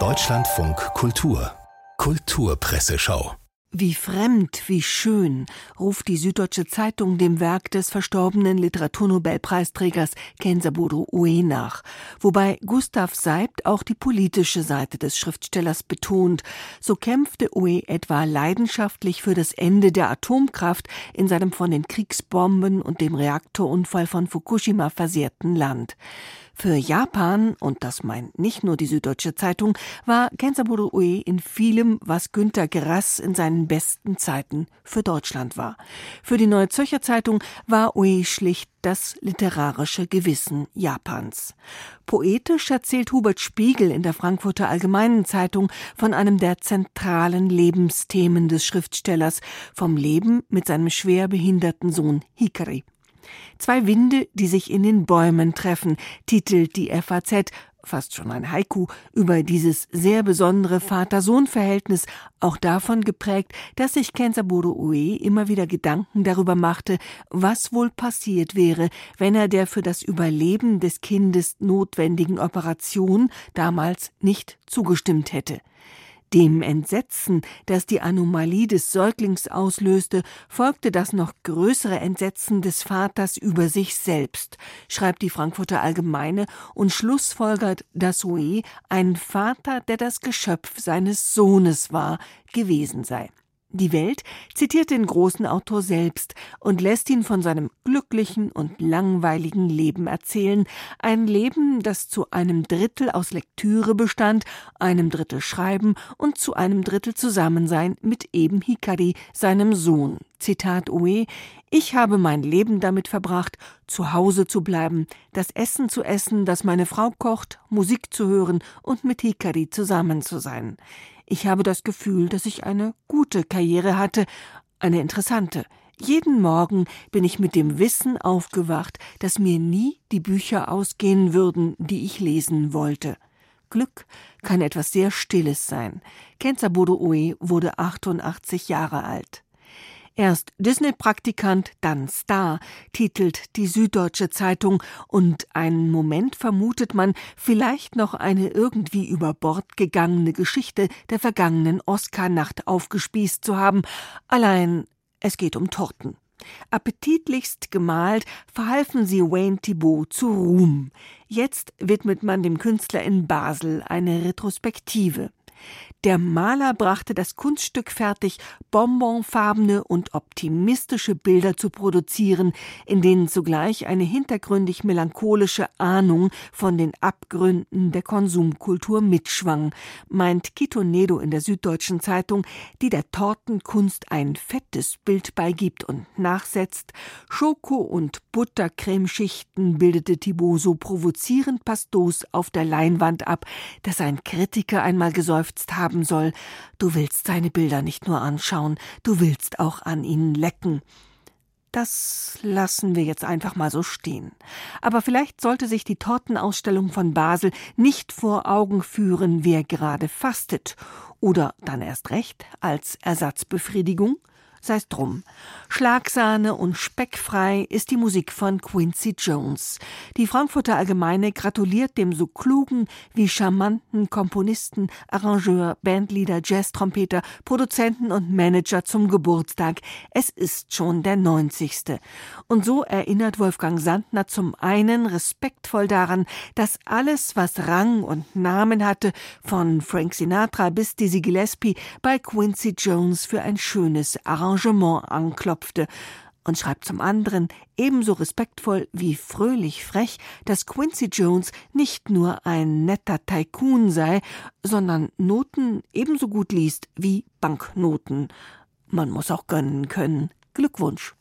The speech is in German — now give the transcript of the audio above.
Deutschlandfunk Kultur Kulturpresseschau wie fremd, wie schön, ruft die Süddeutsche Zeitung dem Werk des verstorbenen Literaturnobelpreisträgers Kensaburo Ue nach, wobei Gustav Seibt auch die politische Seite des Schriftstellers betont. So kämpfte Ue etwa leidenschaftlich für das Ende der Atomkraft in seinem von den Kriegsbomben und dem Reaktorunfall von Fukushima versehrten Land. Für Japan, und das meint nicht nur die Süddeutsche Zeitung, war Kensaburo Ue in vielem, was Günter Grass in seinen besten Zeiten für Deutschland war. Für die Neue Zürcher Zeitung war Ue schlicht das literarische Gewissen Japans. Poetisch erzählt Hubert Spiegel in der Frankfurter Allgemeinen Zeitung von einem der zentralen Lebensthemen des Schriftstellers, vom Leben mit seinem schwer behinderten Sohn Hikari. Zwei Winde, die sich in den Bäumen treffen, titelt die FAZ, fast schon ein Haiku, über dieses sehr besondere Vater-Sohn-Verhältnis, auch davon geprägt, dass sich Kensaburo Ue immer wieder Gedanken darüber machte, was wohl passiert wäre, wenn er der für das Überleben des Kindes notwendigen Operation damals nicht zugestimmt hätte. Dem Entsetzen, das die Anomalie des Säuglings auslöste, folgte das noch größere Entsetzen des Vaters über sich selbst, schreibt die Frankfurter Allgemeine und schlussfolgert, dass Rouet ein Vater, der das Geschöpf seines Sohnes war, gewesen sei. Die Welt zitiert den großen Autor selbst und lässt ihn von seinem glücklichen und langweiligen Leben erzählen, ein Leben, das zu einem Drittel aus Lektüre bestand, einem Drittel Schreiben und zu einem Drittel Zusammensein mit eben Hikari, seinem Sohn. Zitat Ue, ich habe mein Leben damit verbracht, zu Hause zu bleiben, das Essen zu essen, das meine Frau kocht, Musik zu hören und mit Hikari zusammen zu sein. Ich habe das Gefühl, dass ich eine gute Karriere hatte, eine interessante. Jeden Morgen bin ich mit dem Wissen aufgewacht, dass mir nie die Bücher ausgehen würden, die ich lesen wollte. Glück kann etwas sehr Stilles sein. Kenza Bodo Ue wurde 88 Jahre alt. Erst Disney-Praktikant, dann Star, titelt die Süddeutsche Zeitung, und einen Moment vermutet man vielleicht noch eine irgendwie über Bord gegangene Geschichte der vergangenen Oscar-Nacht aufgespießt zu haben, allein es geht um Torten. Appetitlichst gemalt verhalfen sie Wayne Thibault zu Ruhm. Jetzt widmet man dem Künstler in Basel eine Retrospektive. Der Maler brachte das Kunststück fertig, bonbonfarbene und optimistische Bilder zu produzieren, in denen zugleich eine hintergründig melancholische Ahnung von den Abgründen der Konsumkultur mitschwang, meint Kitonedo in der Süddeutschen Zeitung, die der Tortenkunst ein fettes Bild beigibt und nachsetzt. Schoko- und Buttercremeschichten bildete Thibaut so provozierend pastos auf der Leinwand ab, dass ein Kritiker einmal geseufzt haben haben soll. Du willst seine Bilder nicht nur anschauen, du willst auch an ihnen lecken. Das lassen wir jetzt einfach mal so stehen. Aber vielleicht sollte sich die Tortenausstellung von Basel nicht vor Augen führen, wer gerade fastet. Oder dann erst recht als Ersatzbefriedigung sei's drum. Schlagsahne und speckfrei ist die Musik von Quincy Jones. Die Frankfurter Allgemeine gratuliert dem so klugen wie charmanten Komponisten, Arrangeur, Bandleader, Jazztrompeter, Produzenten und Manager zum Geburtstag. Es ist schon der 90. Und so erinnert Wolfgang Sandner zum einen respektvoll daran, dass alles, was Rang und Namen hatte, von Frank Sinatra bis Dizzy Gillespie, bei Quincy Jones für ein schönes Arrangement Arrangement anklopfte und schreibt zum anderen ebenso respektvoll wie fröhlich frech, dass Quincy Jones nicht nur ein netter Tycoon sei, sondern Noten ebenso gut liest wie Banknoten. Man muss auch gönnen können. Glückwunsch.